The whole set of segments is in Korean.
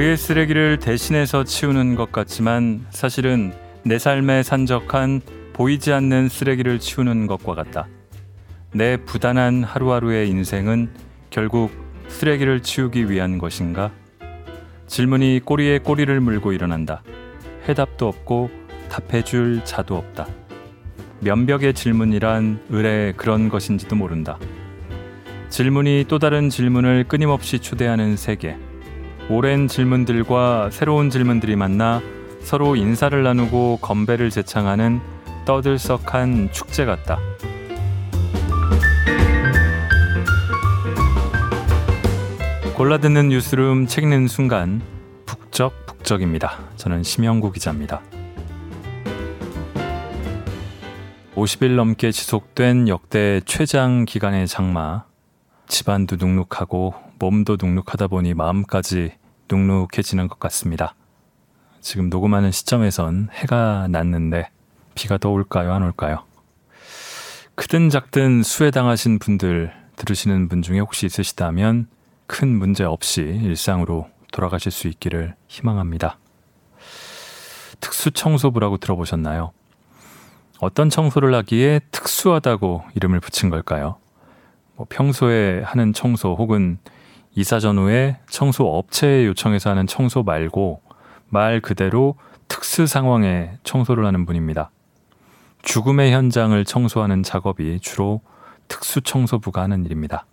그의 쓰레기를 대신해서 치우는 것 같지만 사실은 내 삶에 산적한 보이지 않는 쓰레기를 치우는 것과 같다. 내 부단한 하루하루의 인생은 결국 쓰레기를 치우기 위한 것인가? 질문이 꼬리에 꼬리를 물고 일어난다. 해답도 없고 답해줄 자도 없다. 면벽의 질문이란 의뢰 그런 것인지도 모른다. 질문이 또 다른 질문을 끊임없이 초대하는 세계. 오랜 질문들과 새로운 질문들이 만나 서로 인사를 나누고 건배를 제창하는 떠들썩한 축제 같다. 골라듣는 뉴스룸 책 읽는 순간 북적북적입니다. 저는 심영구 기자입니다. 50일 넘게 지속된 역대 최장 기간의 장마. 집안도 눅눅하고 몸도 눅눅하다 보니 마음까지 눅눅해지는 것 같습니다. 지금 녹음하는 시점에선 해가 났는데 비가 더 올까요? 안 올까요? 크든 작든 수해당하신 분들 들으시는 분 중에 혹시 있으시다면 큰 문제 없이 일상으로 돌아가실 수 있기를 희망합니다. 특수청소부라고 들어보셨나요? 어떤 청소를 하기에 특수하다고 이름을 붙인 걸까요? 뭐 평소에 하는 청소 혹은 이사 전후에 청소 업체에 요청해서 하는 청소 말고 말 그대로 특수 상황에 청소를 하는 분입니다. 죽음의 현장을 청소하는 작업이 주로 특수 청소부가 하는 일입니다.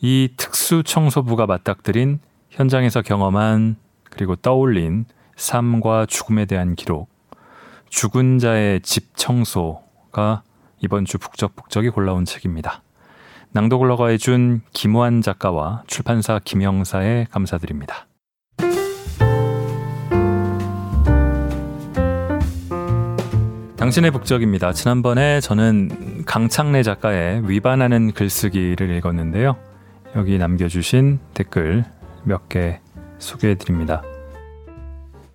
이 특수 청소부가 맞닥뜨린 현장에서 경험한 그리고 떠올린 삶과 죽음에 대한 기록, 죽은 자의 집 청소가 이번 주 북적북적이 골라온 책입니다. 낭독을 허가해 준 김호한 작가와 출판사 김영사에 감사드립니다. 당신의 북적입니다. 지난번에 저는 강창래 작가의 위반하는 글쓰기를 읽었는데요. 여기 남겨주신 댓글 몇 개 소개해드립니다.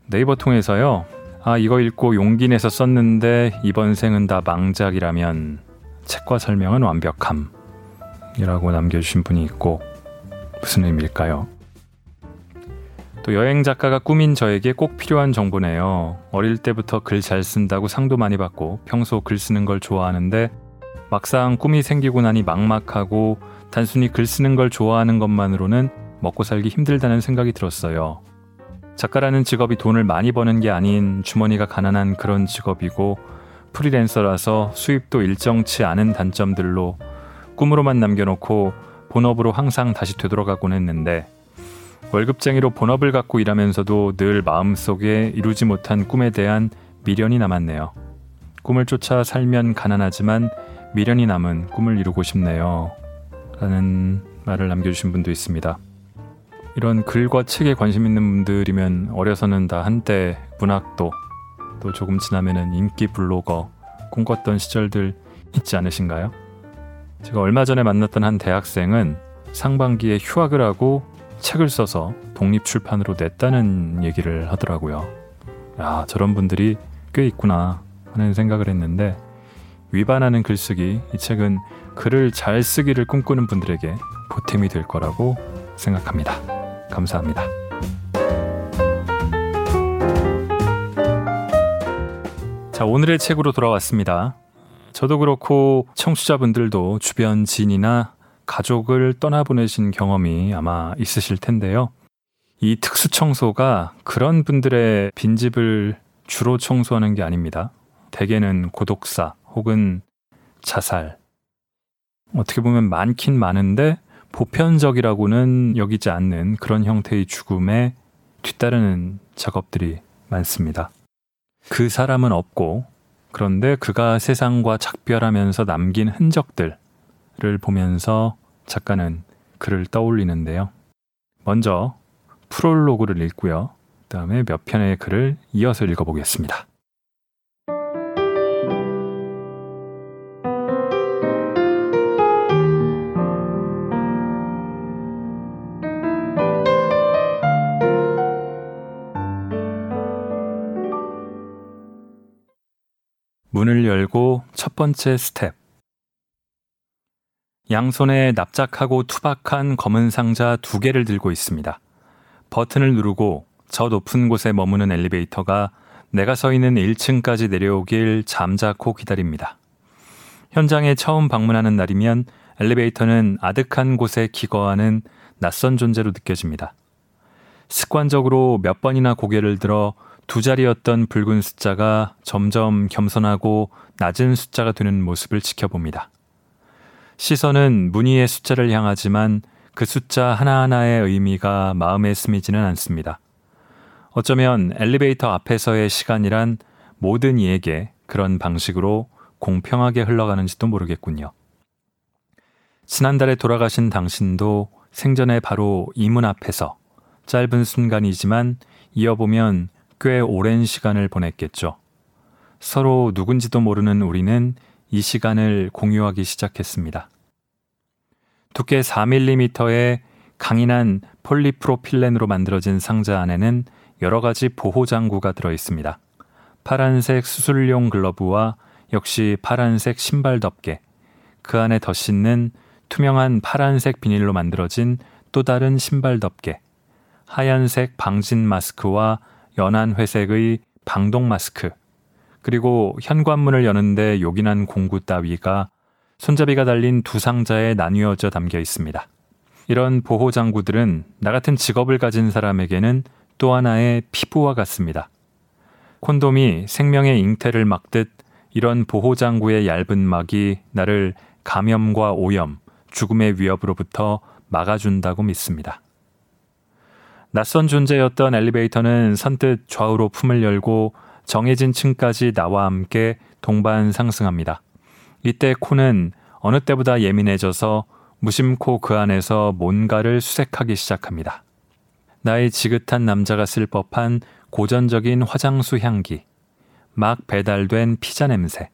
네이버 통해서요. 아, 이거 읽고 용기 내서 썼는데 이번 생은 다 망작이라면 책과 설명은 완벽함. 이라고 남겨주신 분이 있고 무슨 의미일까요? 또 여행 작가가 꾸민 저에게 꼭 필요한 정보네요. 어릴 때부터 글 잘 쓴다고 상도 많이 받고 평소 글 쓰는 걸 좋아하는데 막상 꿈이 생기고 나니 막막하고 단순히 글 쓰는 걸 좋아하는 것만으로는 먹고 살기 힘들다는 생각이 들었어요. 작가라는 직업이 돈을 많이 버는 게 아닌 주머니가 가난한 그런 직업이고 프리랜서라서 수입도 일정치 않은 단점들로 꿈으로만 남겨놓고 본업으로 항상 다시 되돌아가곤 했는데 월급쟁이로 본업을 갖고 일하면서도 늘 마음속에 이루지 못한 꿈에 대한 미련이 남았네요. 꿈을 쫓아 살면 가난하지만 미련이 남은 꿈을 이루고 싶네요. 라는 말을 남겨주신 분도 있습니다. 이런 글과 책에 관심 있는 분들이면 어려서는 다 한때 문학도 또 조금 지나면은 인기 블로거 꿈꿨던 시절들 있지 않으신가요? 제가 얼마 전에 만났던 한 대학생은 상반기에 휴학을 하고 책을 써서 독립 출판으로 냈다는 얘기를 하더라고요. 야, 저런 분들이 꽤 있구나 하는 생각을 했는데 위반하는 글쓰기 이 책은 글을 잘 쓰기를 꿈꾸는 분들에게 보탬이 될 거라고 생각합니다. 감사합니다. 자, 오늘의 책으로 돌아왔습니다. 저도 그렇고 청취자분들도 주변 지인이나 가족을 떠나보내신 경험이 아마 있으실 텐데요. 이 특수 청소가 그런 분들의 빈집을 주로 청소하는 게 아닙니다. 대개는 고독사 혹은 자살. 어떻게 보면 많긴 많은데 보편적이라고는 여기지 않는 그런 형태의 죽음에 뒤따르는 작업들이 많습니다. 그 사람은 없고 그런데 그가 세상과 작별하면서 남긴 흔적들을 보면서 작가는 그를 떠올리는데요. 먼저 프롤로그를 읽고요. 그 다음에 몇 편의 글을 이어서 읽어보겠습니다. 문을 열고 첫 번째 스텝. 양손에 납작하고 투박한 검은 상자 두 개를 들고 있습니다. 버튼을 누르고 저 높은 곳에 머무는 엘리베이터가 내가 서 있는 1층까지 내려오길 잠자코 기다립니다. 현장에 처음 방문하는 날이면 엘리베이터는 아득한 곳에 기거하는 낯선 존재로 느껴집니다. 습관적으로 몇 번이나 고개를 들어 두 자리였던 붉은 숫자가 점점 겸손하고 낮은 숫자가 되는 모습을 지켜봅니다. 시선은 무늬의 숫자를 향하지만 그 숫자 하나하나의 의미가 마음에 스미지는 않습니다. 어쩌면 엘리베이터 앞에서의 시간이란 모든 이에게 그런 방식으로 공평하게 흘러가는지도 모르겠군요. 지난달에 돌아가신 당신도 생전에 바로 이 문 앞에서 짧은 순간이지만 이어보면 꽤 오랜 시간을 보냈겠죠. 서로 누군지도 모르는 우리는 이 시간을 공유하기 시작했습니다. 두께 4mm의 강인한 폴리프로필렌으로 만들어진 상자 안에는 여러 가지 보호 장구가 들어 있습니다. 파란색 수술용 글러브와 역시 파란색 신발 덮개, 그 안에 덧씻는 투명한 파란색 비닐로 만들어진 또 다른 신발 덮개, 하얀색 방진 마스크와 연한 회색의 방독 마스크, 그리고 현관문을 여는데 요긴한 공구 따위가 손잡이가 달린 두 상자에 나뉘어져 담겨 있습니다. 이런 보호 장구들은 나 같은 직업을 가진 사람에게는 또 하나의 피부와 같습니다. 콘돔이 생명의 잉태를 막듯 이런 보호 장구의 얇은 막이 나를 감염과 오염, 죽음의 위협으로부터 막아준다고 믿습니다. 낯선 존재였던 엘리베이터는 선뜻 좌우로 품을 열고 정해진 층까지 나와 함께 동반 상승합니다. 이때 코는 어느 때보다 예민해져서 무심코 그 안에서 뭔가를 수색하기 시작합니다. 나의 지긋한 남자가 쓸 법한 고전적인 화장수 향기, 막 배달된 피자 냄새,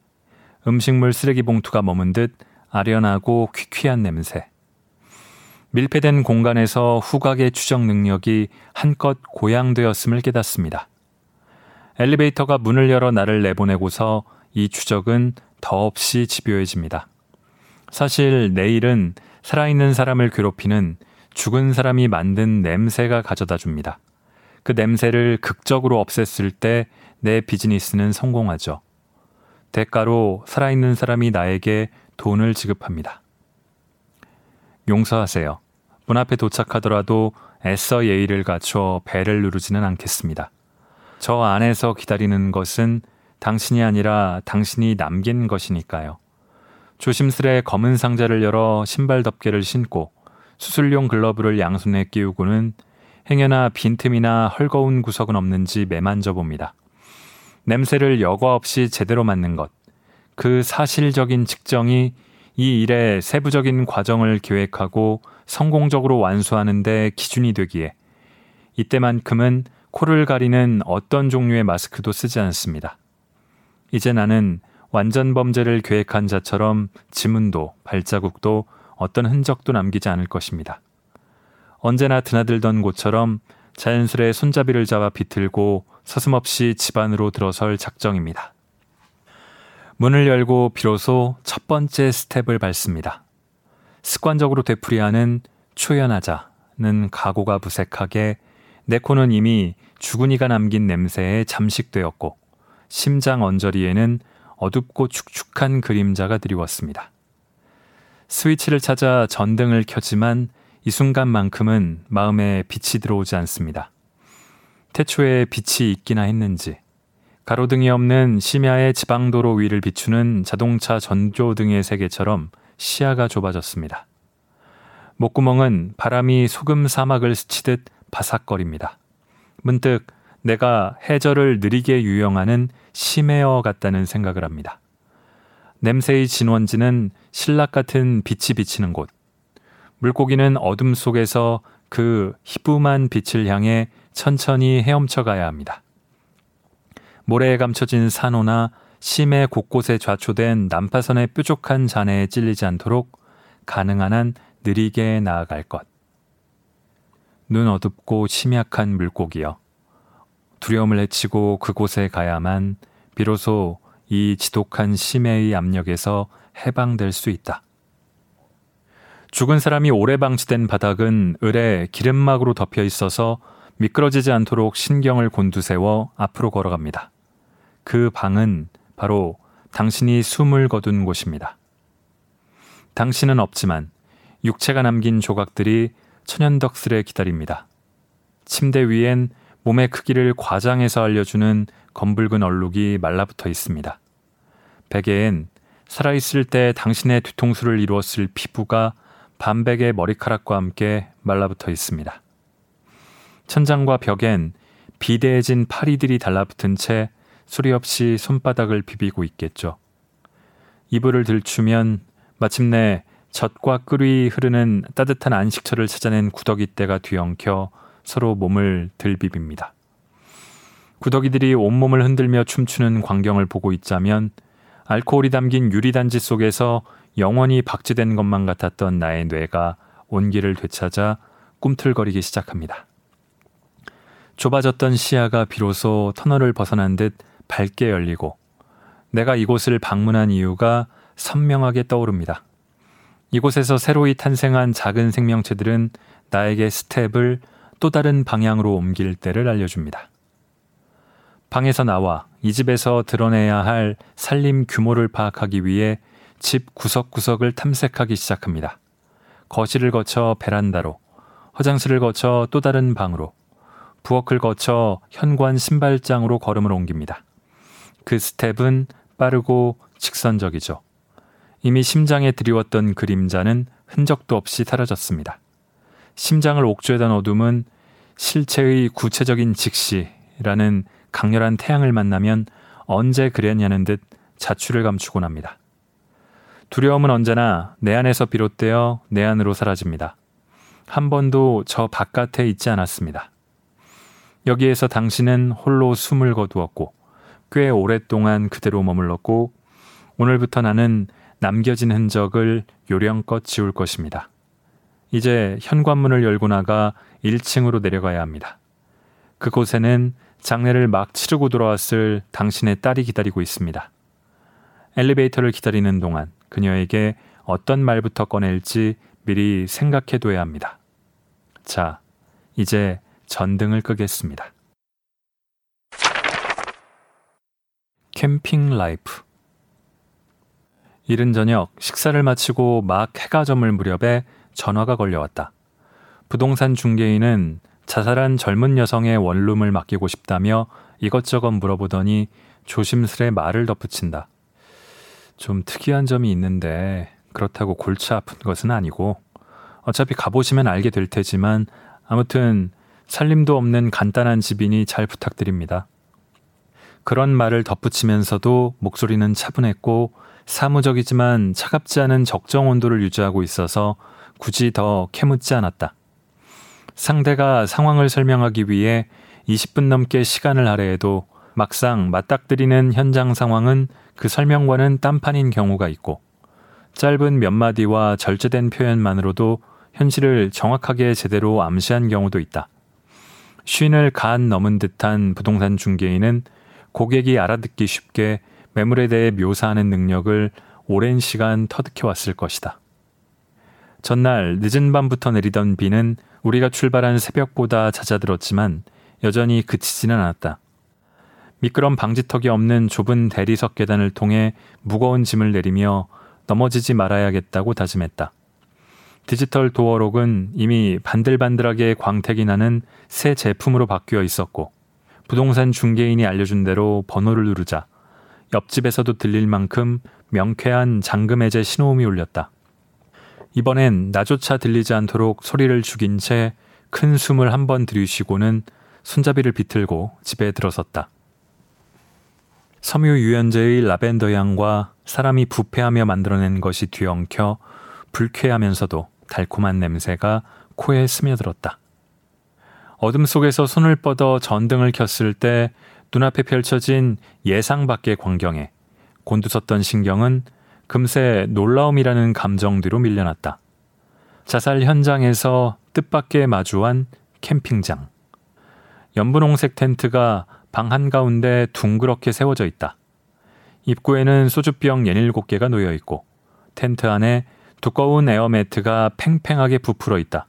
음식물 쓰레기 봉투가 머문 듯 아련하고 퀴퀴한 냄새, 밀폐된 공간에서 후각의 추적 능력이 한껏 고양되었음을 깨닫습니다. 엘리베이터가 문을 열어 나를 내보내고서 이 추적은 더없이 집요해집니다. 사실 내일은 살아있는 사람을 괴롭히는 죽은 사람이 만든 냄새가 가져다 줍니다. 그 냄새를 극적으로 없앴을 때 내 비즈니스는 성공하죠. 대가로 살아있는 사람이 나에게 돈을 지급합니다. 용서하세요. 문 앞에 도착하더라도 애써 예의를 갖춰 배를 누르지는 않겠습니다. 저 안에서 기다리는 것은 당신이 아니라 당신이 남긴 것이니까요. 조심스레 검은 상자를 열어 신발 덮개를 신고 수술용 글러브를 양손에 끼우고는 행여나 빈틈이나 헐거운 구석은 없는지 매만져 봅니다. 냄새를 여과 없이 제대로 맡는 것, 그 사실적인 측정이 이 일의 세부적인 과정을 계획하고 성공적으로 완수하는데 기준이 되기에 이때만큼은 코를 가리는 어떤 종류의 마스크도 쓰지 않습니다. 이제 나는 완전 범죄를 계획한 자처럼 지문도 발자국도 어떤 흔적도 남기지 않을 것입니다. 언제나 드나들던 곳처럼 자연스레 손잡이를 잡아 비틀고 서슴없이 집 안으로 들어설 작정입니다. 문을 열고 비로소 첫 번째 스텝을 밟습니다. 습관적으로 되풀이하는 초연하자는 각오가 무색하게 내 코는 이미 죽은이가 남긴 냄새에 잠식되었고 심장 언저리에는 어둡고 축축한 그림자가 드리웠습니다. 스위치를 찾아 전등을 켜지만 이 순간만큼은 마음에 빛이 들어오지 않습니다. 태초에 빛이 있기나 했는지 가로등이 없는 심야의 지방도로 위를 비추는 자동차 전조등의 세계처럼 시야가 좁아졌습니다. 목구멍은 바람이 소금 사막을 스치듯 바삭거립니다. 문득 내가 해저를 느리게 유영하는 심해어 같다는 생각을 합니다. 냄새의 진원지는 신락 같은 빛이 비치는 곳. 물고기는 어둠 속에서 그 희부만 빛을 향해 천천히 헤엄쳐 가야 합니다. 모래에 감춰진 산호나 심해 곳곳에 좌초된 난파선의 뾰족한 잔해에 찔리지 않도록 가능한 한 느리게 나아갈 것. 눈 어둡고 심약한 물고기여. 두려움을 해치고 그곳에 가야만 비로소 이 지독한 심해의 압력에서 해방될 수 있다. 죽은 사람이 오래 방치된 바닥은 을에 기름막으로 덮여 있어서 미끄러지지 않도록 신경을 곤두세워 앞으로 걸어갑니다. 그 방은 바로 당신이 숨을 거둔 곳입니다. 당신은 없지만 육체가 남긴 조각들이 천연덕스레 기다립니다. 침대 위엔 몸의 크기를 과장해서 알려주는 검붉은 얼룩이 말라붙어 있습니다. 베개엔 살아있을 때 당신의 뒤통수를 이루었을 피부가 반백의 머리카락과 함께 말라붙어 있습니다. 천장과 벽엔 비대해진 파리들이 달라붙은 채 소리 없이 손바닥을 비비고 있겠죠. 이불을 들추면 마침내 젖과 꿀이 흐르는 따뜻한 안식처를 찾아낸 구더기떼가 뒤엉켜 서로 몸을 들비빕니다. 구더기들이 온몸을 흔들며 춤추는 광경을 보고 있자면 알코올이 담긴 유리단지 속에서 영원히 박제된 것만 같았던 나의 뇌가 온기를 되찾아 꿈틀거리기 시작합니다. 좁아졌던 시야가 비로소 터널을 벗어난 듯 밝게 열리고 내가 이곳을 방문한 이유가 선명하게 떠오릅니다. 이곳에서 새로이 탄생한 작은 생명체들은 나에게 스텝을 또 다른 방향으로 옮길 때를 알려줍니다. 방에서 나와 이 집에서 드러내야 할 살림 규모를 파악하기 위해 집 구석구석을 탐색하기 시작합니다. 거실을 거쳐 베란다로, 화장실을 거쳐 또 다른 방으로, 부엌을 거쳐 현관 신발장으로 걸음을 옮깁니다. 그 스텝은 빠르고 직선적이죠. 이미 심장에 드리웠던 그림자는 흔적도 없이 사라졌습니다. 심장을 옥죄던 어둠은 실체의 구체적인 직시라는 강렬한 태양을 만나면 언제 그랬냐는 듯 자취를 감추곤 합니다. 두려움은 언제나 내 안에서 비롯되어 내 안으로 사라집니다. 한 번도 저 바깥에 있지 않았습니다. 여기에서 당신은 홀로 숨을 거두었고 꽤 오랫동안 그대로 머물렀고 오늘부터 나는 남겨진 흔적을 요령껏 지울 것입니다. 이제 현관문을 열고 나가 1층으로 내려가야 합니다. 그곳에는 장례를 막 치르고 돌아왔을 당신의 딸이 기다리고 있습니다. 엘리베이터를 기다리는 동안 그녀에게 어떤 말부터 꺼낼지 미리 생각해 둬야 합니다. 자, 이제 전등을 끄겠습니다. 캠핑 라이프 이른 저녁 식사를 마치고 막 해가 저물 무렵에 전화가 걸려왔다. 부동산 중개인은 자살한 젊은 여성의 원룸을 맡기고 싶다며 이것저것 물어보더니 조심스레 말을 덧붙인다. 좀 특이한 점이 있는데 그렇다고 골치 아픈 것은 아니고 어차피 가보시면 알게 될 테지만 아무튼 살림도 없는 간단한 집이니 잘 부탁드립니다. 그런 말을 덧붙이면서도 목소리는 차분했고 사무적이지만 차갑지 않은 적정 온도를 유지하고 있어서 굳이 더 캐묻지 않았다. 상대가 상황을 설명하기 위해 20분 넘게 시간을 할애해도 막상 맞닥뜨리는 현장 상황은 그 설명과는 딴판인 경우가 있고 짧은 몇 마디와 절제된 표현만으로도 현실을 정확하게 제대로 암시한 경우도 있다. 쉰을 간 넘은 듯한 부동산 중개인은 고객이 알아듣기 쉽게 매물에 대해 묘사하는 능력을 오랜 시간 터득해 왔을 것이다. 전날 늦은 밤부터 내리던 비는 우리가 출발한 새벽보다 잦아들었지만 여전히 그치지는 않았다. 미끄럼 방지턱이 없는 좁은 대리석 계단을 통해 무거운 짐을 내리며 넘어지지 말아야겠다고 다짐했다. 디지털 도어록은 이미 반들반들하게 광택이 나는 새 제품으로 바뀌어 있었고 부동산 중개인이 알려준 대로 번호를 누르자 옆집에서도 들릴 만큼 명쾌한 잠금 해제 신호음이 울렸다. 이번엔 나조차 들리지 않도록 소리를 죽인 채 큰 숨을 한 번 들이쉬고는 손잡이를 비틀고 집에 들어섰다. 섬유 유연제의 라벤더 향과 사람이 부패하며 만들어낸 것이 뒤엉켜 불쾌하면서도 달콤한 냄새가 코에 스며들었다. 어둠 속에서 손을 뻗어 전등을 켰을 때 눈앞에 펼쳐진 예상 밖의 광경에 곤두섰던 신경은 금세 놀라움이라는 감정 뒤로 밀려났다. 자살 현장에서 뜻밖의 마주한 캠핑장. 연분홍색 텐트가 방 한가운데 둥그렇게 세워져 있다. 입구에는 소주병 17개가 놓여 있고 텐트 안에 두꺼운 에어매트가 팽팽하게 부풀어 있다.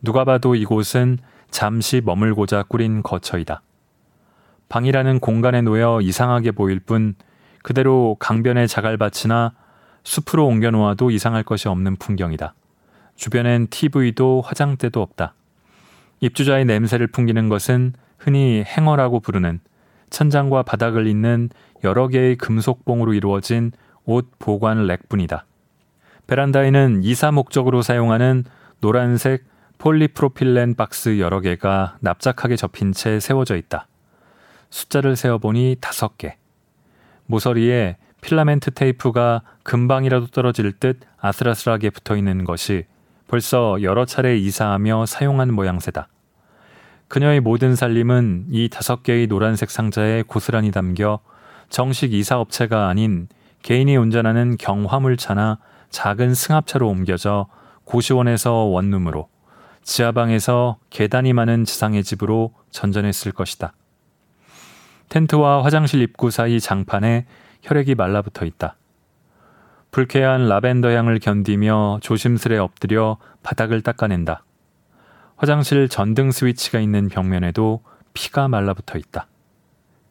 누가 봐도 이곳은 잠시 머물고자 꾸린 거처이다. 방이라는 공간에 놓여 이상하게 보일 뿐 그대로 강변의 자갈밭이나 숲으로 옮겨 놓아도 이상할 것이 없는 풍경이다. 주변엔 TV도 화장대도 없다. 입주자의 냄새를 풍기는 것은 흔히 행어라고 부르는 천장과 바닥을 잇는 여러 개의 금속봉으로 이루어진 옷 보관 rack뿐이다. 베란다에는 이사 목적으로 사용하는 노란색 폴리프로필렌 박스 여러 개가 납작하게 접힌 채 세워져 있다. 숫자를 세어보니 다섯 개. 모서리에 필라멘트 테이프가 금방이라도 떨어질 듯 아슬아슬하게 붙어 있는 것이 벌써 여러 차례 이사하며 사용한 모양새다. 그녀의 모든 살림은 이 다섯 개의 노란색 상자에 고스란히 담겨 정식 이사업체가 아닌 개인이 운전하는 경화물차나 작은 승합차로 옮겨져 고시원에서 원룸으로 지하방에서 계단이 많은 지상의 집으로 전전했을 것이다. 텐트와 화장실 입구 사이 장판에 혈액이 말라붙어 있다. 불쾌한 라벤더 향을 견디며 조심스레 엎드려 바닥을 닦아낸다. 화장실 전등 스위치가 있는 벽면에도 피가 말라붙어 있다.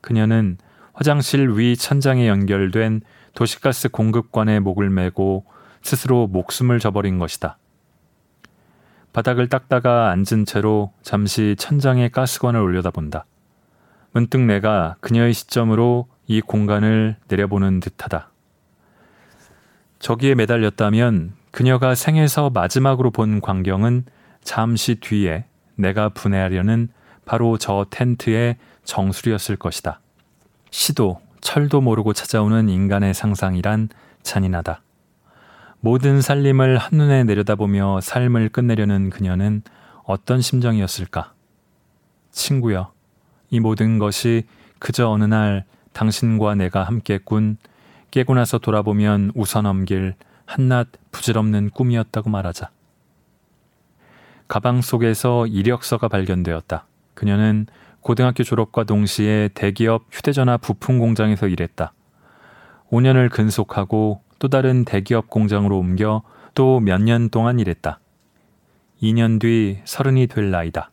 그녀는 화장실 위 천장에 연결된 도시가스 공급관에 목을 메고 스스로 목숨을 저버린 것이다. 바닥을 닦다가 앉은 채로 잠시 천장에 가스관을 올려다본다. 문득 내가 그녀의 시점으로 이 공간을 내려보는 듯하다. 저기에 매달렸다면 그녀가 생에서 마지막으로 본 광경은 잠시 뒤에 내가 분해하려는 바로 저 텐트의 정수리였을 것이다. 시도, 철도 모르고 찾아오는 인간의 상상이란 잔인하다. 모든 살림을 한눈에 내려다보며 삶을 끝내려는 그녀는 어떤 심정이었을까? 친구여, 이 모든 것이 그저 어느 날 당신과 내가 함께 꾼 깨고 나서 돌아보면 웃어넘길 한낱 부질없는 꿈이었다고 말하자. 가방 속에서 이력서가 발견되었다. 그녀는 고등학교 졸업과 동시에 대기업 휴대전화 부품 공장에서 일했다. 5년을 근속하고 또 다른 대기업 공장으로 옮겨 또 몇 년 동안 일했다. 2년 뒤 서른이 될 나이다.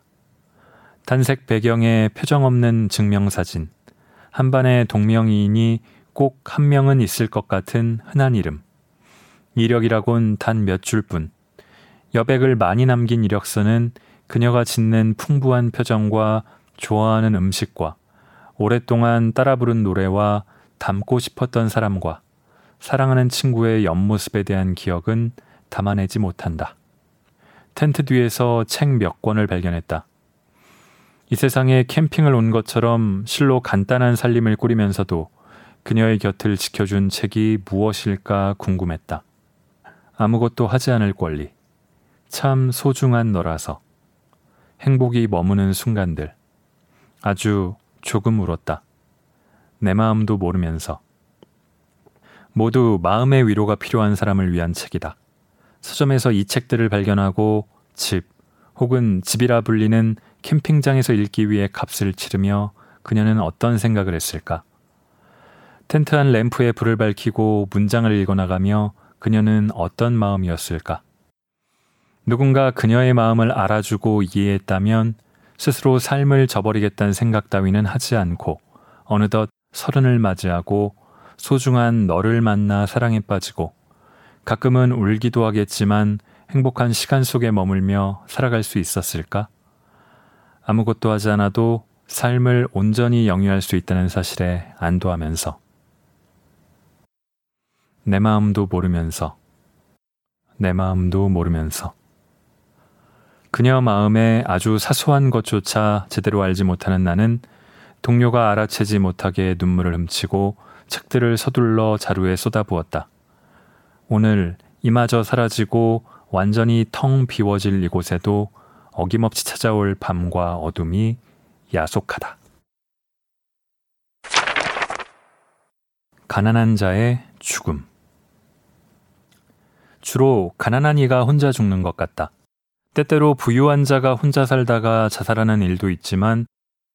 단색 배경에 표정 없는 증명사진, 한반의 동명이인이 꼭 한 명은 있을 것 같은 흔한 이름. 이력이라곤 단 몇 줄 뿐. 여백을 많이 남긴 이력서는 그녀가 짓는 풍부한 표정과 좋아하는 음식과 오랫동안 따라 부른 노래와 닮고 싶었던 사람과 사랑하는 친구의 옆모습에 대한 기억은 담아내지 못한다. 텐트 뒤에서 책 몇 권을 발견했다. 이 세상에 캠핑을 온 것처럼 실로 간단한 살림을 꾸리면서도 그녀의 곁을 지켜준 책이 무엇일까 궁금했다. 아무것도 하지 않을 권리. 참 소중한 너라서. 행복이 머무는 순간들. 아주 조금 울었다. 내 마음도 모르면서. 모두 마음의 위로가 필요한 사람을 위한 책이다. 서점에서 이 책들을 발견하고 집 혹은 집이라 불리는 캠핑장에서 읽기 위해 값을 치르며 그녀는 어떤 생각을 했을까? 텐트 안 램프에 불을 밝히고 문장을 읽어나가며 그녀는 어떤 마음이었을까? 누군가 그녀의 마음을 알아주고 이해했다면 스스로 삶을 저버리겠다는 생각 따위는 하지 않고 어느덧 서른을 맞이하고 소중한 너를 만나 사랑에 빠지고 가끔은 울기도 하겠지만 행복한 시간 속에 머물며 살아갈 수 있었을까? 아무것도 하지 않아도 삶을 온전히 영위할 수 있다는 사실에 안도하면서 내 마음도 모르면서 내 마음도 모르면서 그녀 마음의 아주 사소한 것조차 제대로 알지 못하는 나는 동료가 알아채지 못하게 눈물을 훔치고 책들을 서둘러 자루에 쏟아부었다. 오늘 이마저 사라지고 완전히 텅 비워질 이곳에도 어김없이 찾아올 밤과 어둠이 야속하다. 가난한 자의 죽음. 주로 가난한 이가 혼자 죽는 것 같다. 때때로 부유한 자가 혼자 살다가 자살하는 일도 있지만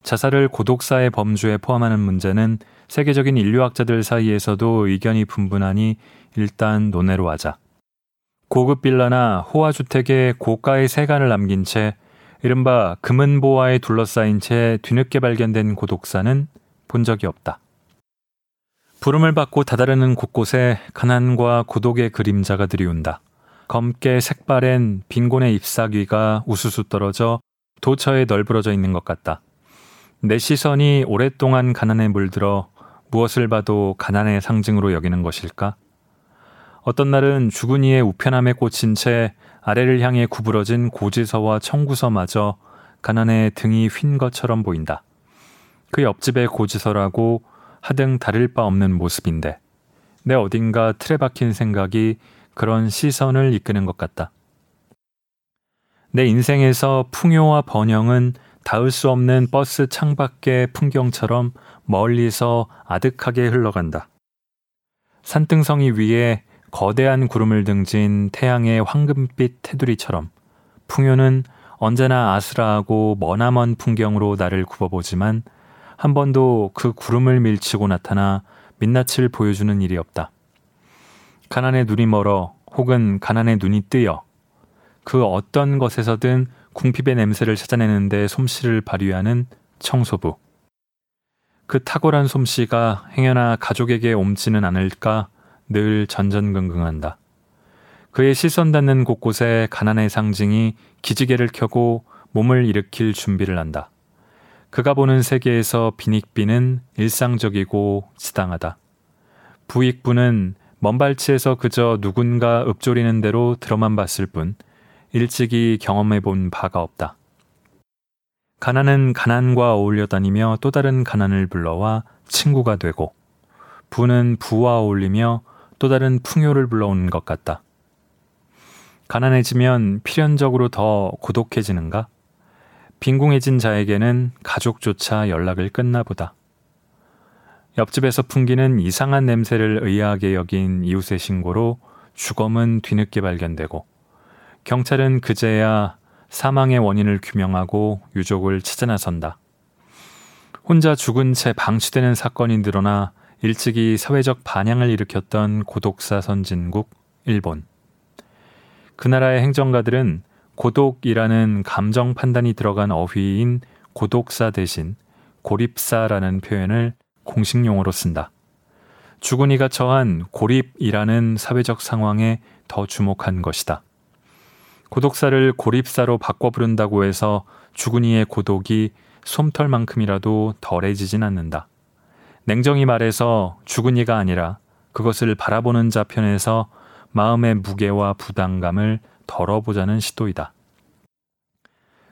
자살을 고독사의 범주에 포함하는 문제는 세계적인 인류학자들 사이에서도 의견이 분분하니 일단 논외로 하자. 고급 빌라나 호화 주택에 고가의 세간을 남긴 채 이른바 금은보화에 둘러싸인 채 뒤늦게 발견된 고독사는 본 적이 없다. 부름을 받고 다다르는 곳곳에 가난과 고독의 그림자가 들이운다. 검게 색바랜 빈곤의 잎사귀가 우수수 떨어져 도처에 널브러져 있는 것 같다. 내 시선이 오랫동안 가난에 물들어 무엇을 봐도 가난의 상징으로 여기는 것일까? 어떤 날은 죽은 이의 우편함에 꽂힌 채 아래를 향해 구부러진 고지서와 청구서마저 가난의 등이 휜 것처럼 보인다. 그 옆집의 고지서라고 하등 다를 바 없는 모습인데 내 어딘가 틀에 박힌 생각이 그런 시선을 이끄는 것 같다. 내 인생에서 풍요와 번영은 닿을 수 없는 버스 창밖의 풍경처럼 멀리서 아득하게 흘러간다. 산등성이 위에 거대한 구름을 등진 태양의 황금빛 테두리처럼 풍요는 언제나 아스라하고 머나먼 풍경으로 나를 굽어보지만 한 번도 그 구름을 밀치고 나타나 민낯을 보여주는 일이 없다. 가난의 눈이 멀어 혹은 가난의 눈이 뜨여 그 어떤 것에서든 궁핍의 냄새를 찾아내는데 솜씨를 발휘하는 청소부. 그 탁월한 솜씨가 행여나 가족에게 옮지는 않을까 늘 전전긍긍한다. 그의 시선 닿는 곳곳에 가난의 상징이 기지개를 켜고 몸을 일으킬 준비를 한다. 그가 보는 세계에서 빈익빈은 일상적이고 지당하다. 부익부는 먼 발치에서 그저 누군가 읊조리는 대로 들어만 봤을 뿐 일찍이 경험해 본 바가 없다. 가난은 가난과 어울려 다니며 또 다른 가난을 불러와 친구가 되고 부는 부와 어울리며 또 다른 풍요를 불러오는 것 같다. 가난해지면 필연적으로 더 고독해지는가? 빈궁해진 자에게는 가족조차 연락을 끊나 보다. 옆집에서 풍기는 이상한 냄새를 의아하게 여긴 이웃의 신고로 주검은 뒤늦게 발견되고 경찰은 그제야 사망의 원인을 규명하고 유족을 찾아 나선다. 혼자 죽은 채 방치되는 사건이 늘어나 일찍이 사회적 반향을 일으켰던 고독사 선진국 일본. 그 나라의 행정가들은 고독이라는 감정 판단이 들어간 어휘인 고독사 대신 고립사라는 표현을 공식 용어로 쓴다. 죽은 이가 처한 고립이라는 사회적 상황에 더 주목한 것이다. 고독사를 고립사로 바꿔 부른다고 해서 죽은 이의 고독이 솜털만큼이라도 덜해지진 않는다. 냉정히 말해서 죽은 이가 아니라 그것을 바라보는 자 편에서 마음의 무게와 부담감을 덜어보자는 시도이다.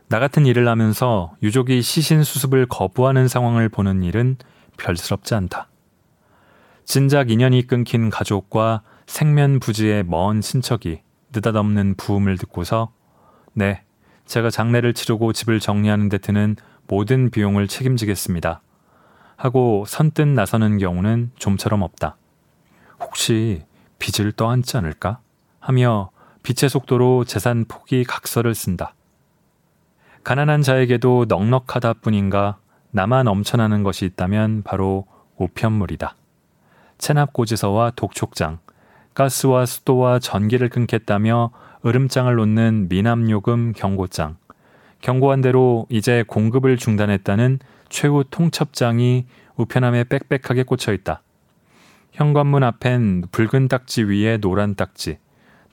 나 같은 일을 하면서 유족이 시신 수습을 거부하는 상황을 보는 일은 별스럽지 않다. 진작 인연이 끊긴 가족과 생면 부지의 먼 친척이 느닷없는 부음을 듣고서 네, 제가 장례를 치르고 집을 정리하는 데 드는 모든 비용을 책임지겠습니다. 하고 선뜻 나서는 경우는 좀처럼 없다. 혹시 빚을 떠안지 않을까? 하며 빛의 속도로 재산 포기 각서를 쓴다. 가난한 자에게도 넉넉하다 뿐인가 나만 엄천하는 것이 있다면 바로 우편물이다. 체납고지서와 독촉장, 가스와 수도와 전기를 끊겠다며 으름장을 놓는 미남요금 경고장, 경고한 대로 이제 공급을 중단했다는 최후 통첩장이 우편함에 빽빽하게 꽂혀 있다. 현관문 앞엔 붉은 딱지 위에 노란 딱지,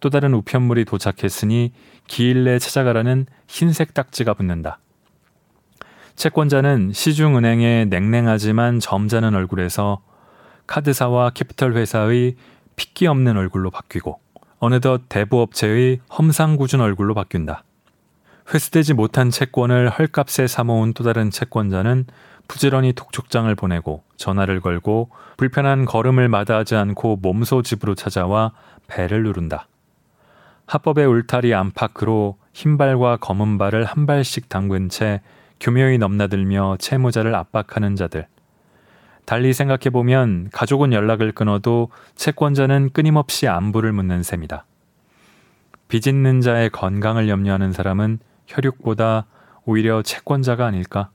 또 다른 우편물이 도착했으니 기일 내 찾아가라는 흰색 딱지가 붙는다. 채권자는 시중은행의 냉랭하지만 점잖은 얼굴에서 카드사와 캐피털 회사의 핏기 없는 얼굴로 바뀌고 어느덧 대부업체의 험상궂은 얼굴로 바뀐다. 회수되지 못한 채권을 헐값에 사모은 또 다른 채권자는 부지런히 독촉장을 보내고 전화를 걸고 불편한 걸음을 마다하지 않고 몸소 집으로 찾아와 배를 누른다. 합법의 울타리 안팎으로 흰발과 검은 발을 한 발씩 담근 채 교묘히 넘나들며 채무자를 압박하는 자들. 달리 생각해 보면 가족은 연락을 끊어도 채권자는 끊임없이 안부를 묻는 셈이다. 빚 있는 자의 건강을 염려하는 사람은 혈육보다 오히려 채권자가 아닐까?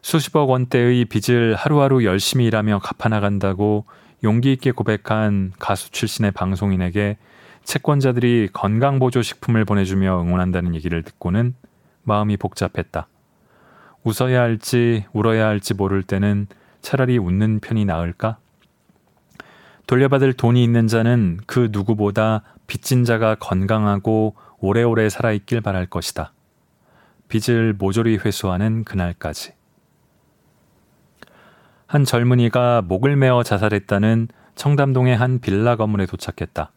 수십억 원대의 빚을 하루하루 열심히 일하며 갚아나간다고 용기 있게 고백한 가수 출신의 방송인에게 채권자들이 건강보조식품을 보내주며 응원한다는 얘기를 듣고는 마음이 복잡했다. 웃어야 할지 울어야 할지 모를 때는 차라리 웃는 편이 나을까? 돌려받을 돈이 있는 자는 그 누구보다 빚진 자가 건강하고 오래오래 살아있길 바랄 것이다. 빚을 모조리 회수하는 그날까지. 한 젊은이가 목을 메어 자살했다는 청담동의 한 빌라 건물에 도착했다.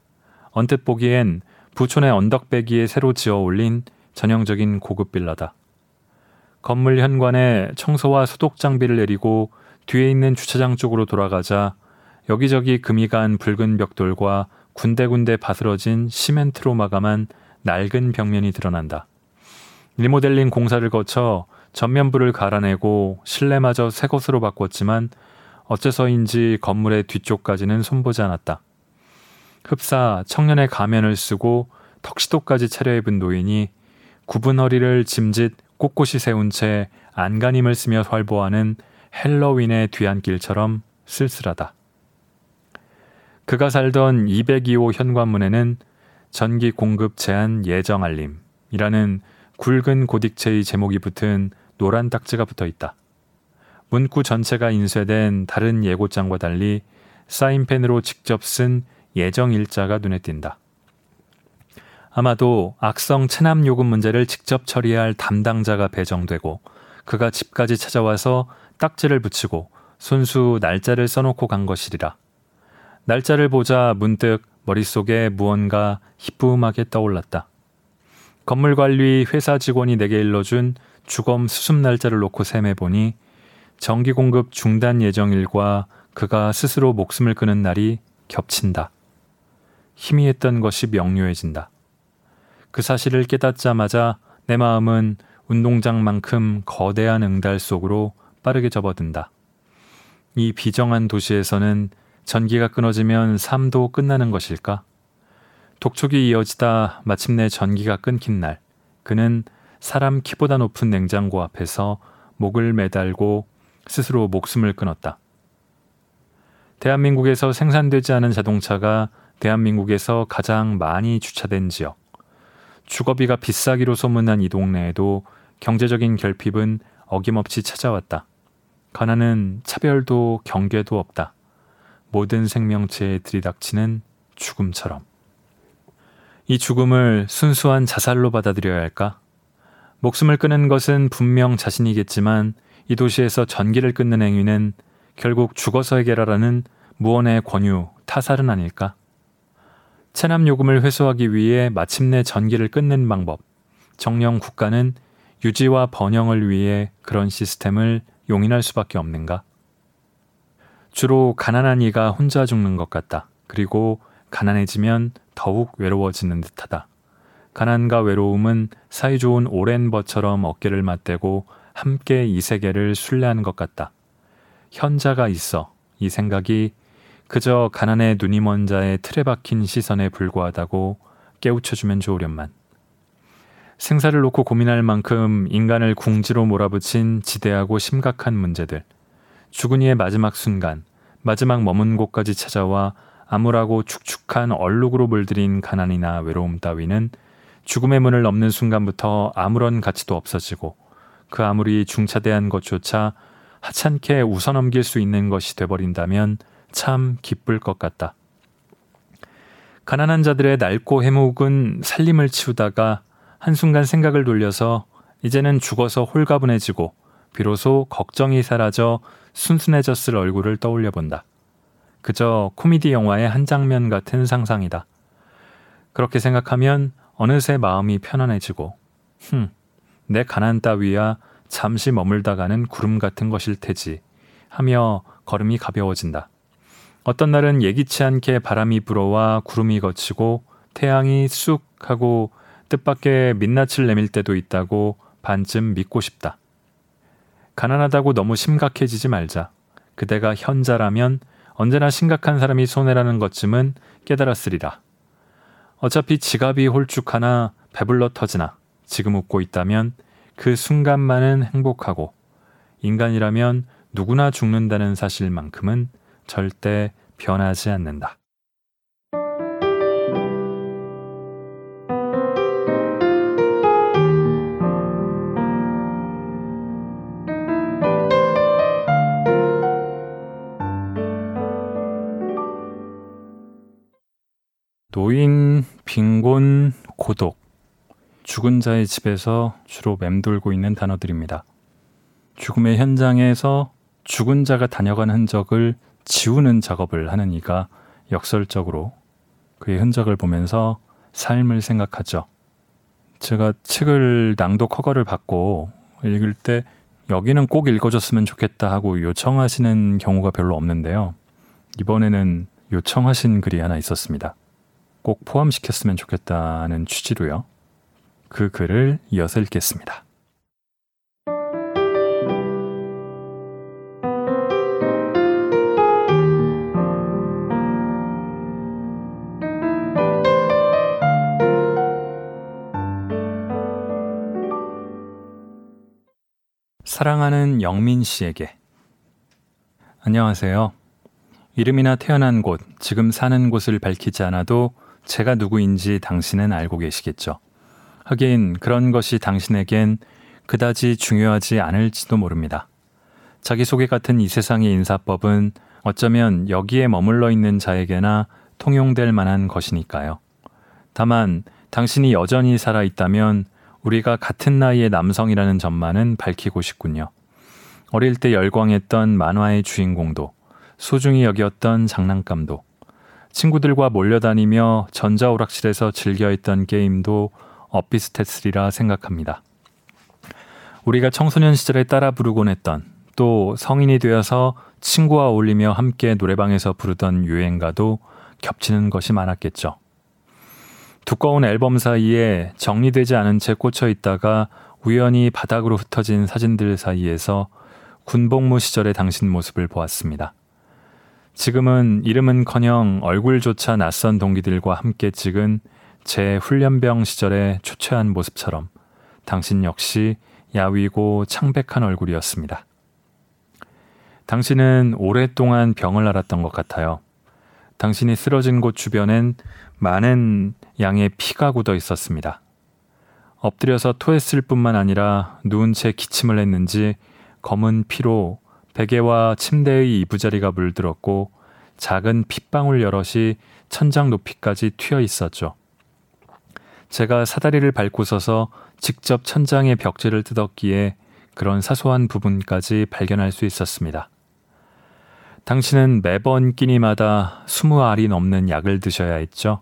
언뜻 보기엔 부촌의 언덕배기에 새로 지어 올린 전형적인 고급 빌라다. 건물 현관에 청소와 소독 장비를 내리고 뒤에 있는 주차장 쪽으로 돌아가자 여기저기 금이 간 붉은 벽돌과 군데군데 바스러진 시멘트로 마감한 낡은 벽면이 드러난다. 리모델링 공사를 거쳐 전면부를 갈아내고 실내마저 새 것으로 바꿨지만 어째서인지 건물의 뒤쪽까지는 손보지 않았다. 흡사 청년의 가면을 쓰고 턱시도까지 차려입은 노인이 굽은 허리를 짐짓 꼿꼿이 세운 채 안간힘을 쓰며 활보하는 헬로윈의 뒤안길처럼 쓸쓸하다. 그가 살던 202호 현관문에는 전기 공급 제한 예정 알림이라는 굵은 고딕체의 제목이 붙은 노란 딱지가 붙어 있다. 문구 전체가 인쇄된 다른 예고장과 달리 사인펜으로 직접 쓴 예정 일자가 눈에 띈다. 아마도 악성 체납 요금 문제를 직접 처리할 담당자가 배정되고 그가 집까지 찾아와서 딱지를 붙이고 손수 날짜를 써놓고 간 것이리라. 날짜를 보자 문득 머릿속에 무언가 희뿌음하게 떠올랐다. 건물관리 회사 직원이 내게 일러준 주검 수습 날짜를 놓고 셈해보니 전기 공급 중단 예정일과 그가 스스로 목숨을 끊은 날이 겹친다. 희미했던 것이 명료해진다. 그 사실을 깨닫자마자 내 마음은 운동장만큼 거대한 응달 속으로 빠르게 접어든다. 이 비정한 도시에서는 전기가 끊어지면 삶도 끝나는 것일까? 독촉이 이어지다 마침내 전기가 끊긴 날, 그는 사람 키보다 높은 냉장고 앞에서 목을 매달고 스스로 목숨을 끊었다. 대한민국에서 생산되지 않은 자동차가 대한민국에서 가장 많이 주차된 지역. 주거비가 비싸기로 소문난 이 동네에도 경제적인 결핍은 어김없이 찾아왔다. 가난은 차별도 경계도 없다. 모든 생명체에 들이닥치는 죽음처럼. 이 죽음을 순수한 자살로 받아들여야 할까? 목숨을 끊는 것은 분명 자신이겠지만 이 도시에서 전기를 끊는 행위는 결국 죽어서 해결하라는 무언의 권유, 타살은 아닐까? 체납 요금을 회수하기 위해 마침내 전기를 끊는 방법. 정령 국가는 유지와 번영을 위해 그런 시스템을 용인할 수밖에 없는가? 주로 가난한 이가 혼자 죽는 것 같다. 그리고 가난해지면 더욱 외로워지는 듯하다. 가난과 외로움은 사이좋은 오랜 벗처럼 어깨를 맞대고 함께 이 세계를 순례하는 것 같다. 현자가 있어 이 생각이 그저 가난의 눈이 먼 자의 틀에 박힌 시선에 불과하다고 깨우쳐주면 좋으련만. 생사를 놓고 고민할 만큼 인간을 궁지로 몰아붙인 지대하고 심각한 문제들. 죽은 이의 마지막 순간, 마지막 머문 곳까지 찾아와 암울하고 축축한 얼룩으로 물들인 가난이나 외로움 따위는 죽음의 문을 넘는 순간부터 아무런 가치도 없어지고 그 아무리 중차대한 것조차 하찮게 웃어넘길 수 있는 것이 돼버린다면 참 기쁠 것 같다. 가난한 자들의 낡고 해묵은 살림을 치우다가 한순간 생각을 돌려서 이제는 죽어서 홀가분해지고 비로소 걱정이 사라져 순순해졌을 얼굴을 떠올려 본다. 그저 코미디 영화의 한 장면 같은 상상이다. 그렇게 생각하면 어느새 마음이 편안해지고, 흠, 내 가난 따위야 잠시 머물다 가는 구름 같은 것일 테지 하며 걸음이 가벼워진다. 어떤 날은 예기치 않게 바람이 불어와 구름이 걷히고 태양이 쑥 하고 뜻밖의 민낯을 내밀 때도 있다고 반쯤 믿고 싶다. 가난하다고 너무 심각해지지 말자. 그대가 현자라면 언제나 심각한 사람이 손해라는 것쯤은 깨달았으리라. 어차피 지갑이 홀쭉하나 배불러 터지나 지금 웃고 있다면 그 순간만은 행복하고 인간이라면 누구나 죽는다는 사실만큼은 절대 변하지 않는다. 노인, 빈곤, 고독. 죽은 자의 집에서 주로 맴돌고 있는 단어들입니다. 죽음의 현장에서 죽은 자가 다녀간 흔적을 지우는 작업을 하는 이가 역설적으로 그의 흔적을 보면서 삶을 생각하죠. 제가 책을 낭독 허가를 받고 읽을 때 여기는 꼭 읽어줬으면 좋겠다 하고 요청하시는 경우가 별로 없는데요. 이번에는 요청하신 글이 하나 있었습니다. 꼭 포함시켰으면 좋겠다는 취지로요. 그 글을 이어서 읽겠습니다. 사랑하는 영민 씨에게 안녕하세요. 이름이나 태어난 곳, 지금 사는 곳을 밝히지 않아도 제가 누구인지 당신은 알고 계시겠죠. 하긴 그런 것이 당신에겐 그다지 중요하지 않을지도 모릅니다. 자기소개 같은 이 세상의 인사법은 어쩌면 여기에 머물러 있는 자에게나 통용될 만한 것이니까요. 다만 당신이 여전히 살아 있다면 우리가 같은 나이의 남성이라는 점만은 밝히고 싶군요. 어릴 때 열광했던 만화의 주인공도 소중히 여겼던 장난감도 친구들과 몰려다니며 전자오락실에서 즐겨했던 게임도 엇비슷했으리라 생각합니다. 우리가 청소년 시절에 따라 부르곤 했던 또 성인이 되어서 친구와 어울리며 함께 노래방에서 부르던 유행가도 겹치는 것이 많았겠죠. 두꺼운 앨범 사이에 정리되지 않은 채 꽂혀 있다가 우연히 바닥으로 흩어진 사진들 사이에서 군복무 시절의 당신 모습을 보았습니다. 지금은 이름은커녕 얼굴조차 낯선 동기들과 함께 찍은 제 훈련병 시절의 초췌한 모습처럼 당신 역시 야위고 창백한 얼굴이었습니다. 당신은 오랫동안 병을 앓았던 것 같아요. 당신이 쓰러진 곳 주변엔 많은 양의 피가 굳어 있었습니다. 엎드려서 토했을 뿐만 아니라 누운 채 기침을 했는지 검은 피로 베개와 침대의 이부자리가 물들었고 작은 핏방울 여럿이 천장 높이까지 튀어 있었죠. 제가 사다리를 밟고 서서 직접 천장의 벽지를 뜯었기에 그런 사소한 부분까지 발견할 수 있었습니다. 당신은 매번 끼니마다 스무 알이 넘는 약을 드셔야 했죠.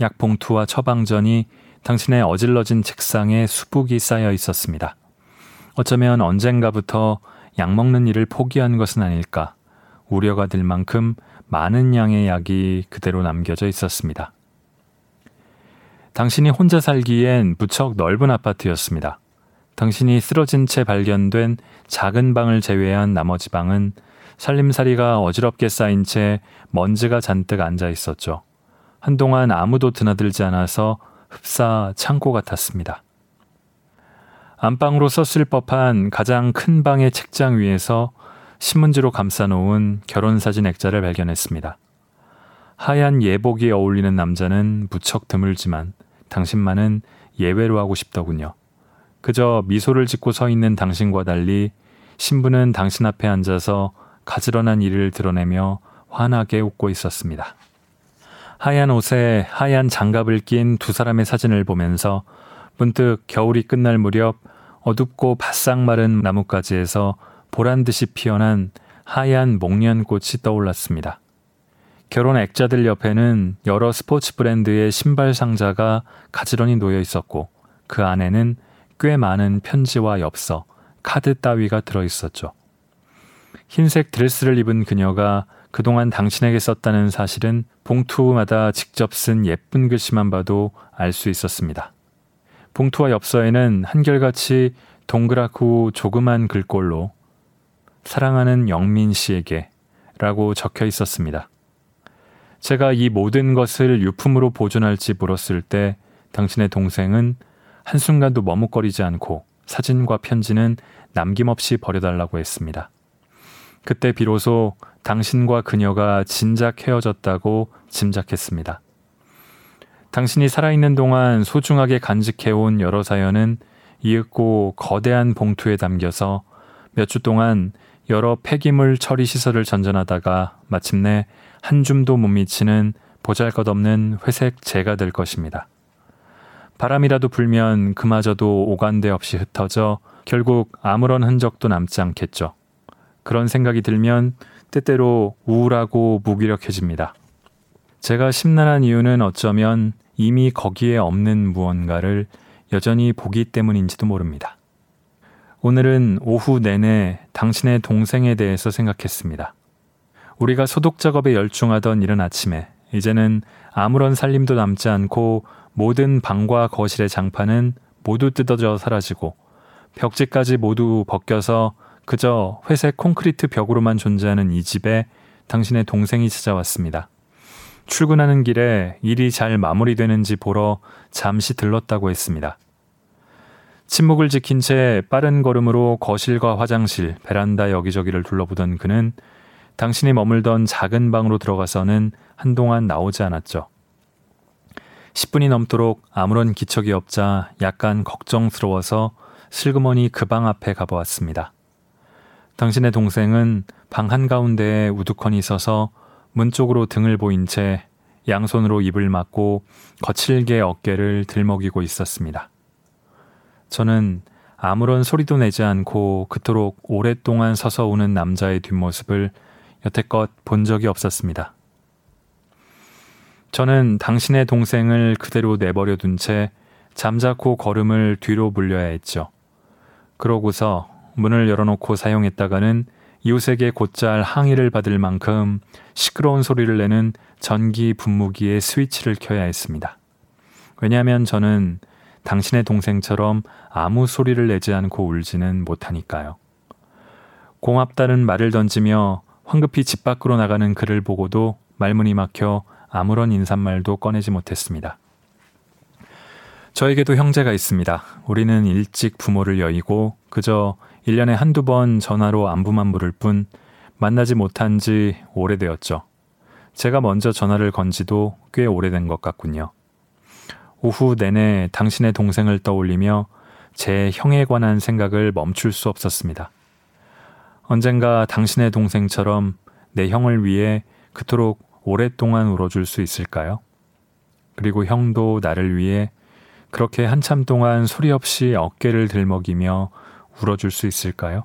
약 봉투와 처방전이 당신의 어질러진 책상에 수북이 쌓여 있었습니다. 어쩌면 언젠가부터 약 먹는 일을 포기한 것은 아닐까 우려가 될 만큼 많은 양의 약이 그대로 남겨져 있었습니다. 당신이 혼자 살기엔 무척 넓은 아파트였습니다. 당신이 쓰러진 채 발견된 작은 방을 제외한 나머지 방은 살림살이가 어지럽게 쌓인 채 먼지가 잔뜩 앉아 있었죠. 한동안 아무도 드나들지 않아서 흡사 창고 같았습니다. 안방으로 썼을 법한 가장 큰 방의 책장 위에서 신문지로 감싸놓은 결혼사진 액자를 발견했습니다. 하얀 예복이 어울리는 남자는 무척 드물지만 당신만은 예외로 하고 싶더군요. 그저 미소를 짓고 서 있는 당신과 달리 신부는 당신 앞에 앉아서 가지런한 일을 드러내며 환하게 웃고 있었습니다. 하얀 옷에 하얀 장갑을 낀 두 사람의 사진을 보면서 문득 겨울이 끝날 무렵 어둡고 바싹 마른 나뭇가지에서 보란 듯이 피어난 하얀 목련꽃이 떠올랐습니다. 결혼 액자들 옆에는 여러 스포츠 브랜드의 신발 상자가 가지런히 놓여 있었고 그 안에는 꽤 많은 편지와 엽서, 카드 따위가 들어 있었죠. 흰색 드레스를 입은 그녀가 그동안 당신에게 썼다는 사실은 봉투마다 직접 쓴 예쁜 글씨만 봐도 알 수 있었습니다. 봉투와 엽서에는 한결같이 동그랗고 조그만 글꼴로 사랑하는 영민 씨에게 라고 적혀 있었습니다. 제가 이 모든 것을 유품으로 보존할지 물었을 때 당신의 동생은 한순간도 머뭇거리지 않고 사진과 편지는 남김없이 버려달라고 했습니다. 그때 비로소 당신과 그녀가 진작 헤어졌다고 짐작했습니다. 당신이 살아있는 동안 소중하게 간직해온 여러 사연은 이윽고 거대한 봉투에 담겨서 몇 주 동안 여러 폐기물 처리 시설을 전전하다가 마침내 한 줌도 못 미치는 보잘 것 없는 회색 재가 될 것입니다. 바람이라도 불면 그마저도 오간데 없이 흩어져 결국 아무런 흔적도 남지 않겠죠. 그런 생각이 들면 때때로 우울하고 무기력해집니다. 제가 심란한 이유는 어쩌면 이미 거기에 없는 무언가를 여전히 보기 때문인지도 모릅니다. 오늘은 오후 내내 당신의 동생에 대해서 생각했습니다. 우리가 소독 작업에 열중하던 이른 아침에 이제는 아무런 살림도 남지 않고 모든 방과 거실의 장판은 모두 뜯어져 사라지고 벽지까지 모두 벗겨서 그저 회색 콘크리트 벽으로만 존재하는 이 집에 당신의 동생이 찾아왔습니다. 출근하는 길에 일이 잘 마무리되는지 보러 잠시 들렀다고 했습니다. 침묵을 지킨 채 빠른 걸음으로 거실과 화장실, 베란다 여기저기를 둘러보던 그는 당신이 머물던 작은 방으로 들어가서는 한동안 나오지 않았죠. 10분이 넘도록 아무런 기척이 없자 약간 걱정스러워서 슬그머니 그 방 앞에 가보았습니다. 당신의 동생은 방 한가운데에 우두커니 서서 문 쪽으로 등을 보인 채 양손으로 입을 막고 거칠게 어깨를 들먹이고 있었습니다. 저는 아무런 소리도 내지 않고 그토록 오랫동안 서서 우는 남자의 뒷모습을 여태껏 본 적이 없었습니다. 저는 당신의 동생을 그대로 내버려 둔 채 잠자코 걸음을 뒤로 물려야 했죠. 그러고서 문을 열어놓고 사용했다가는 이웃에게 곧잘 항의를 받을 만큼 시끄러운 소리를 내는 전기 분무기의 스위치를 켜야 했습니다. 왜냐하면 저는 당신의 동생처럼 아무 소리를 내지 않고 울지는 못하니까요. 고맙다는 말을 던지며 황급히 집 밖으로 나가는 그를 보고도 말문이 막혀 아무런 인사말도 꺼내지 못했습니다. 저에게도 형제가 있습니다. 우리는 일찍 부모를 여의고 그저 1년에 한두 번 전화로 안부만 물을 뿐 만나지 못한 지 오래되었죠. 제가 먼저 전화를 건 지도 꽤 오래된 것 같군요. 오후 내내 당신의 동생을 떠올리며 제 형에 관한 생각을 멈출 수 없었습니다. 언젠가 당신의 동생처럼 내 형을 위해 그토록 오랫동안 울어줄 수 있을까요? 그리고 형도 나를 위해 그렇게 한참 동안 소리 없이 어깨를 들먹이며 울어줄 수 있을까요?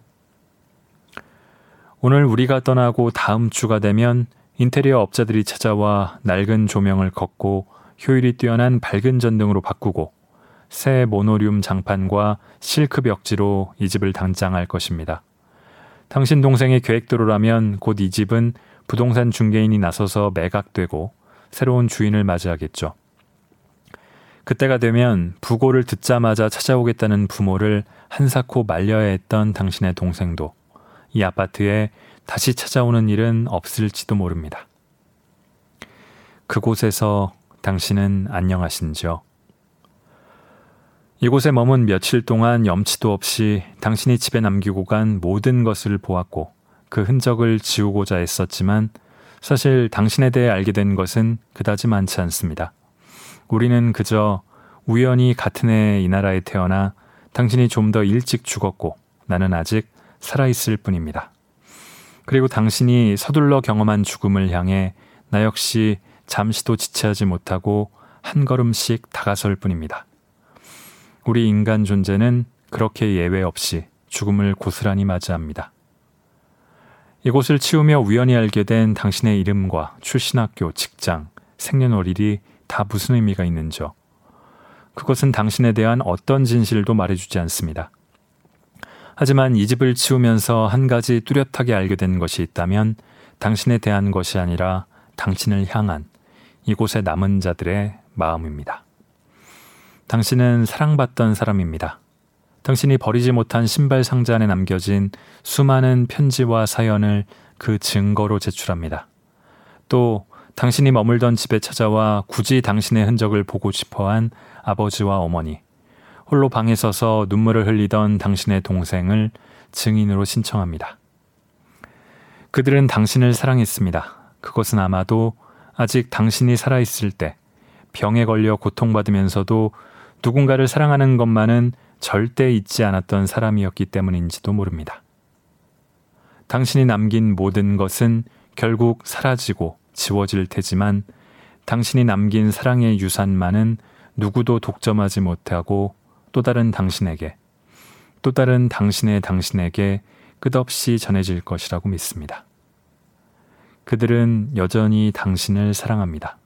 오늘 우리가 떠나고 다음 주가 되면 인테리어 업자들이 찾아와 낡은 조명을 걷고 효율이 뛰어난 밝은 전등으로 바꾸고 새 모노륨 장판과 실크 벽지로 이 집을 당장할 것입니다. 당신 동생의 계획대로라면 곧 이 집은 부동산 중개인이 나서서 매각되고 새로운 주인을 맞이하겠죠. 그때가 되면 부고를 듣자마자 찾아오겠다는 부모를 한사코 말려야 했던 당신의 동생도 이 아파트에 다시 찾아오는 일은 없을지도 모릅니다. 그곳에서 당신은 안녕하신지요? 이곳에 머문 며칠 동안 염치도 없이 당신이 집에 남기고 간 모든 것을 보았고 그 흔적을 지우고자 했었지만 사실 당신에 대해 알게 된 것은 그다지 많지 않습니다. 우리는 그저 우연히 같은 해 이 나라에 태어나 당신이 좀 더 일찍 죽었고 나는 아직 살아있을 뿐입니다. 그리고 당신이 서둘러 경험한 죽음을 향해 나 역시 잠시도 지체하지 못하고 한 걸음씩 다가설 뿐입니다. 우리 인간 존재는 그렇게 예외 없이 죽음을 고스란히 맞이합니다. 이곳을 치우며 우연히 알게 된 당신의 이름과 출신 학교, 직장, 생년월일이 다 무슨 의미가 있는지요. 그것은 당신에 대한 어떤 진실도 말해주지 않습니다. 하지만 이 집을 치우면서 한 가지 뚜렷하게 알게 된 것이 있다면 당신에 대한 것이 아니라 당신을 향한 이곳의 남은 자들의 마음입니다. 당신은 사랑받던 사람입니다. 당신이 버리지 못한 신발 상자 안에 남겨진 수많은 편지와 사연을 그 증거로 제출합니다. 또 당신이 머물던 집에 찾아와 굳이 당신의 흔적을 보고 싶어 한 아버지와 어머니, 홀로 방에 서서 눈물을 흘리던 당신의 동생을 증인으로 신청합니다. 그들은 당신을 사랑했습니다. 그것은 아마도 아직 당신이 살아있을 때 병에 걸려 고통받으면서도 누군가를 사랑하는 것만은 절대 잊지 않았던 사람이었기 때문인지도 모릅니다. 당신이 남긴 모든 것은 결국 사라지고 지워질 테지만 당신이 남긴 사랑의 유산만은 누구도 독점하지 못하고 또 다른 당신에게, 또 다른 당신의 당신에게 끝없이 전해질 것이라고 믿습니다. 그들은 여전히 당신을 사랑합니다.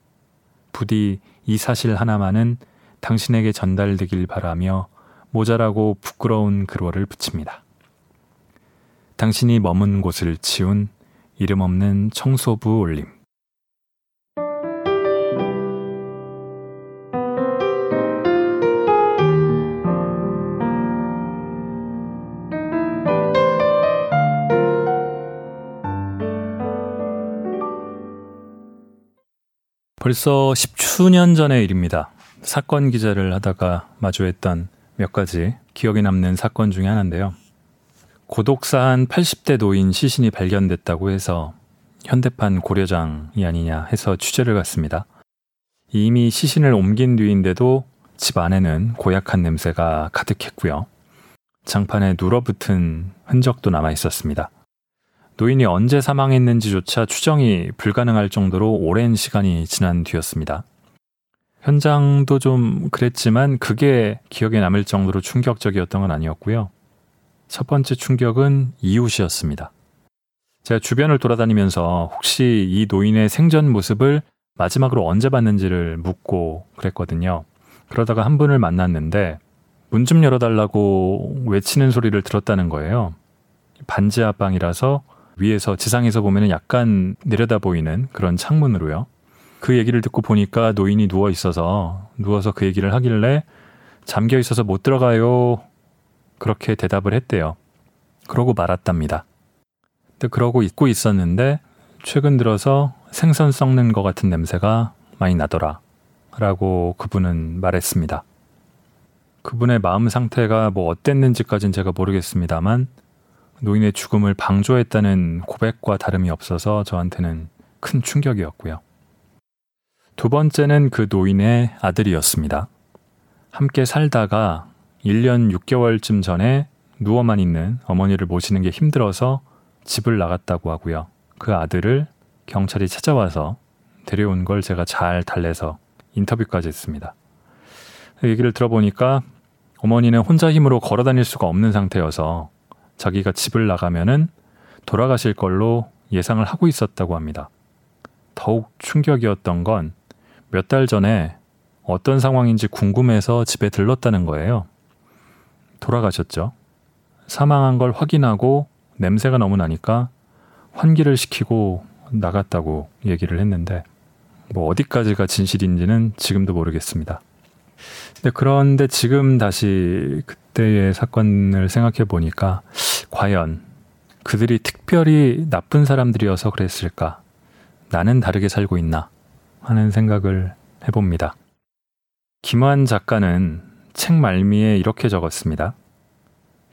부디 이 사실 하나만은 당신에게 전달되길 바라며 모자라고 부끄러운 글월을 붙입니다. 당신이 머문 곳을 치운 이름 없는 청소부 올림. 벌써 10주년 전의 일입니다. 사건 기자를 하다가 마주했던 몇 가지 기억에 남는 사건 중에 하나인데요. 고독사한 80대 노인 시신이 발견됐다고 해서 현대판 고려장이 아니냐 해서 취재를 갔습니다. 이미 시신을 옮긴 뒤인데도 집 안에는 고약한 냄새가 가득했고요. 장판에 눌어붙은 흔적도 남아 있었습니다. 노인이 언제 사망했는지조차 추정이 불가능할 정도로 오랜 시간이 지난 뒤였습니다. 현장도 좀 그랬지만 그게 기억에 남을 정도로 충격적이었던 건 아니었고요. 첫 번째 충격은 이웃이었습니다. 제가 주변을 돌아다니면서 혹시 이 노인의 생전 모습을 마지막으로 언제 봤는지를 묻고 그랬거든요. 그러다가 한 분을 만났는데 문 좀 열어달라고 외치는 소리를 들었다는 거예요. 반지 하방이라서 위에서 지상에서 보면 약간 내려다 보이는 그런 창문으로요. 그 얘기를 듣고 보니까 노인이 누워 있어서 누워서 그 얘기를 하길래 잠겨 있어서 못 들어가요. 그렇게 대답을 했대요. 그러고 말았답니다. 근데 그러고 있고 있었는데 최근 들어서 생선 썩는 것 같은 냄새가 많이 나더라. 라고 그분은 말했습니다. 그분의 마음 상태가 뭐 어땠는지까지는 제가 모르겠습니다만 노인의 죽음을 방조했다는 고백과 다름이 없어서 저한테는 큰 충격이었고요. 두 번째는 그 노인의 아들이었습니다. 함께 살다가 1년 6개월쯤 전에 누워만 있는 어머니를 모시는 게 힘들어서 집을 나갔다고 하고요. 그 아들을 경찰이 찾아와서 데려온 걸 제가 잘 달래서 인터뷰까지 했습니다. 얘기를 들어보니까 어머니는 혼자 힘으로 걸어 다닐 수가 없는 상태여서 자기가 집을 나가면은 돌아가실 걸로 예상을 하고 있었다고 합니다. 더욱 충격이었던 건 몇 달 전에 어떤 상황인지 궁금해서 집에 들렀다는 거예요. 돌아가셨죠. 사망한 걸 확인하고 냄새가 너무 나니까 환기를 시키고 나갔다고 얘기를 했는데 뭐 어디까지가 진실인지는 지금도 모르겠습니다. 그런데 지금 다시 그때의 사건을 생각해 보니까 과연 그들이 특별히 나쁜 사람들이어서 그랬을까? 나는 다르게 살고 있나? 하는 생각을 해봅니다. 김환 작가는 책 말미에 이렇게 적었습니다.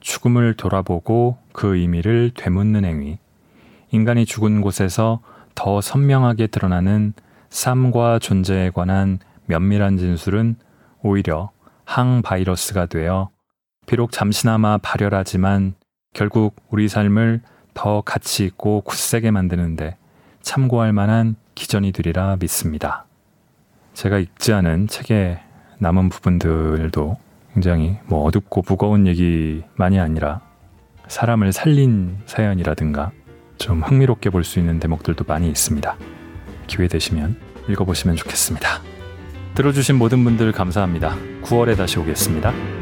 죽음을 돌아보고 그 의미를 되묻는 행위. 인간이 죽은 곳에서 더 선명하게 드러나는 삶과 존재에 관한 면밀한 진술은 오히려 항바이러스가 되어 비록 잠시나마 발열하지만 결국 우리 삶을 더 가치 있고 굳세게 만드는데 참고할 만한 기전이 되리라 믿습니다. 제가 읽지 않은 책의 남은 부분들도 굉장히 뭐 어둡고 무거운 얘기만이 아니라 사람을 살린 사연이라든가 좀 흥미롭게 볼 수 있는 대목들도 많이 있습니다. 기회 되시면 읽어보시면 좋겠습니다. 들어주신 모든 분들 감사합니다. 9월에 다시 오겠습니다.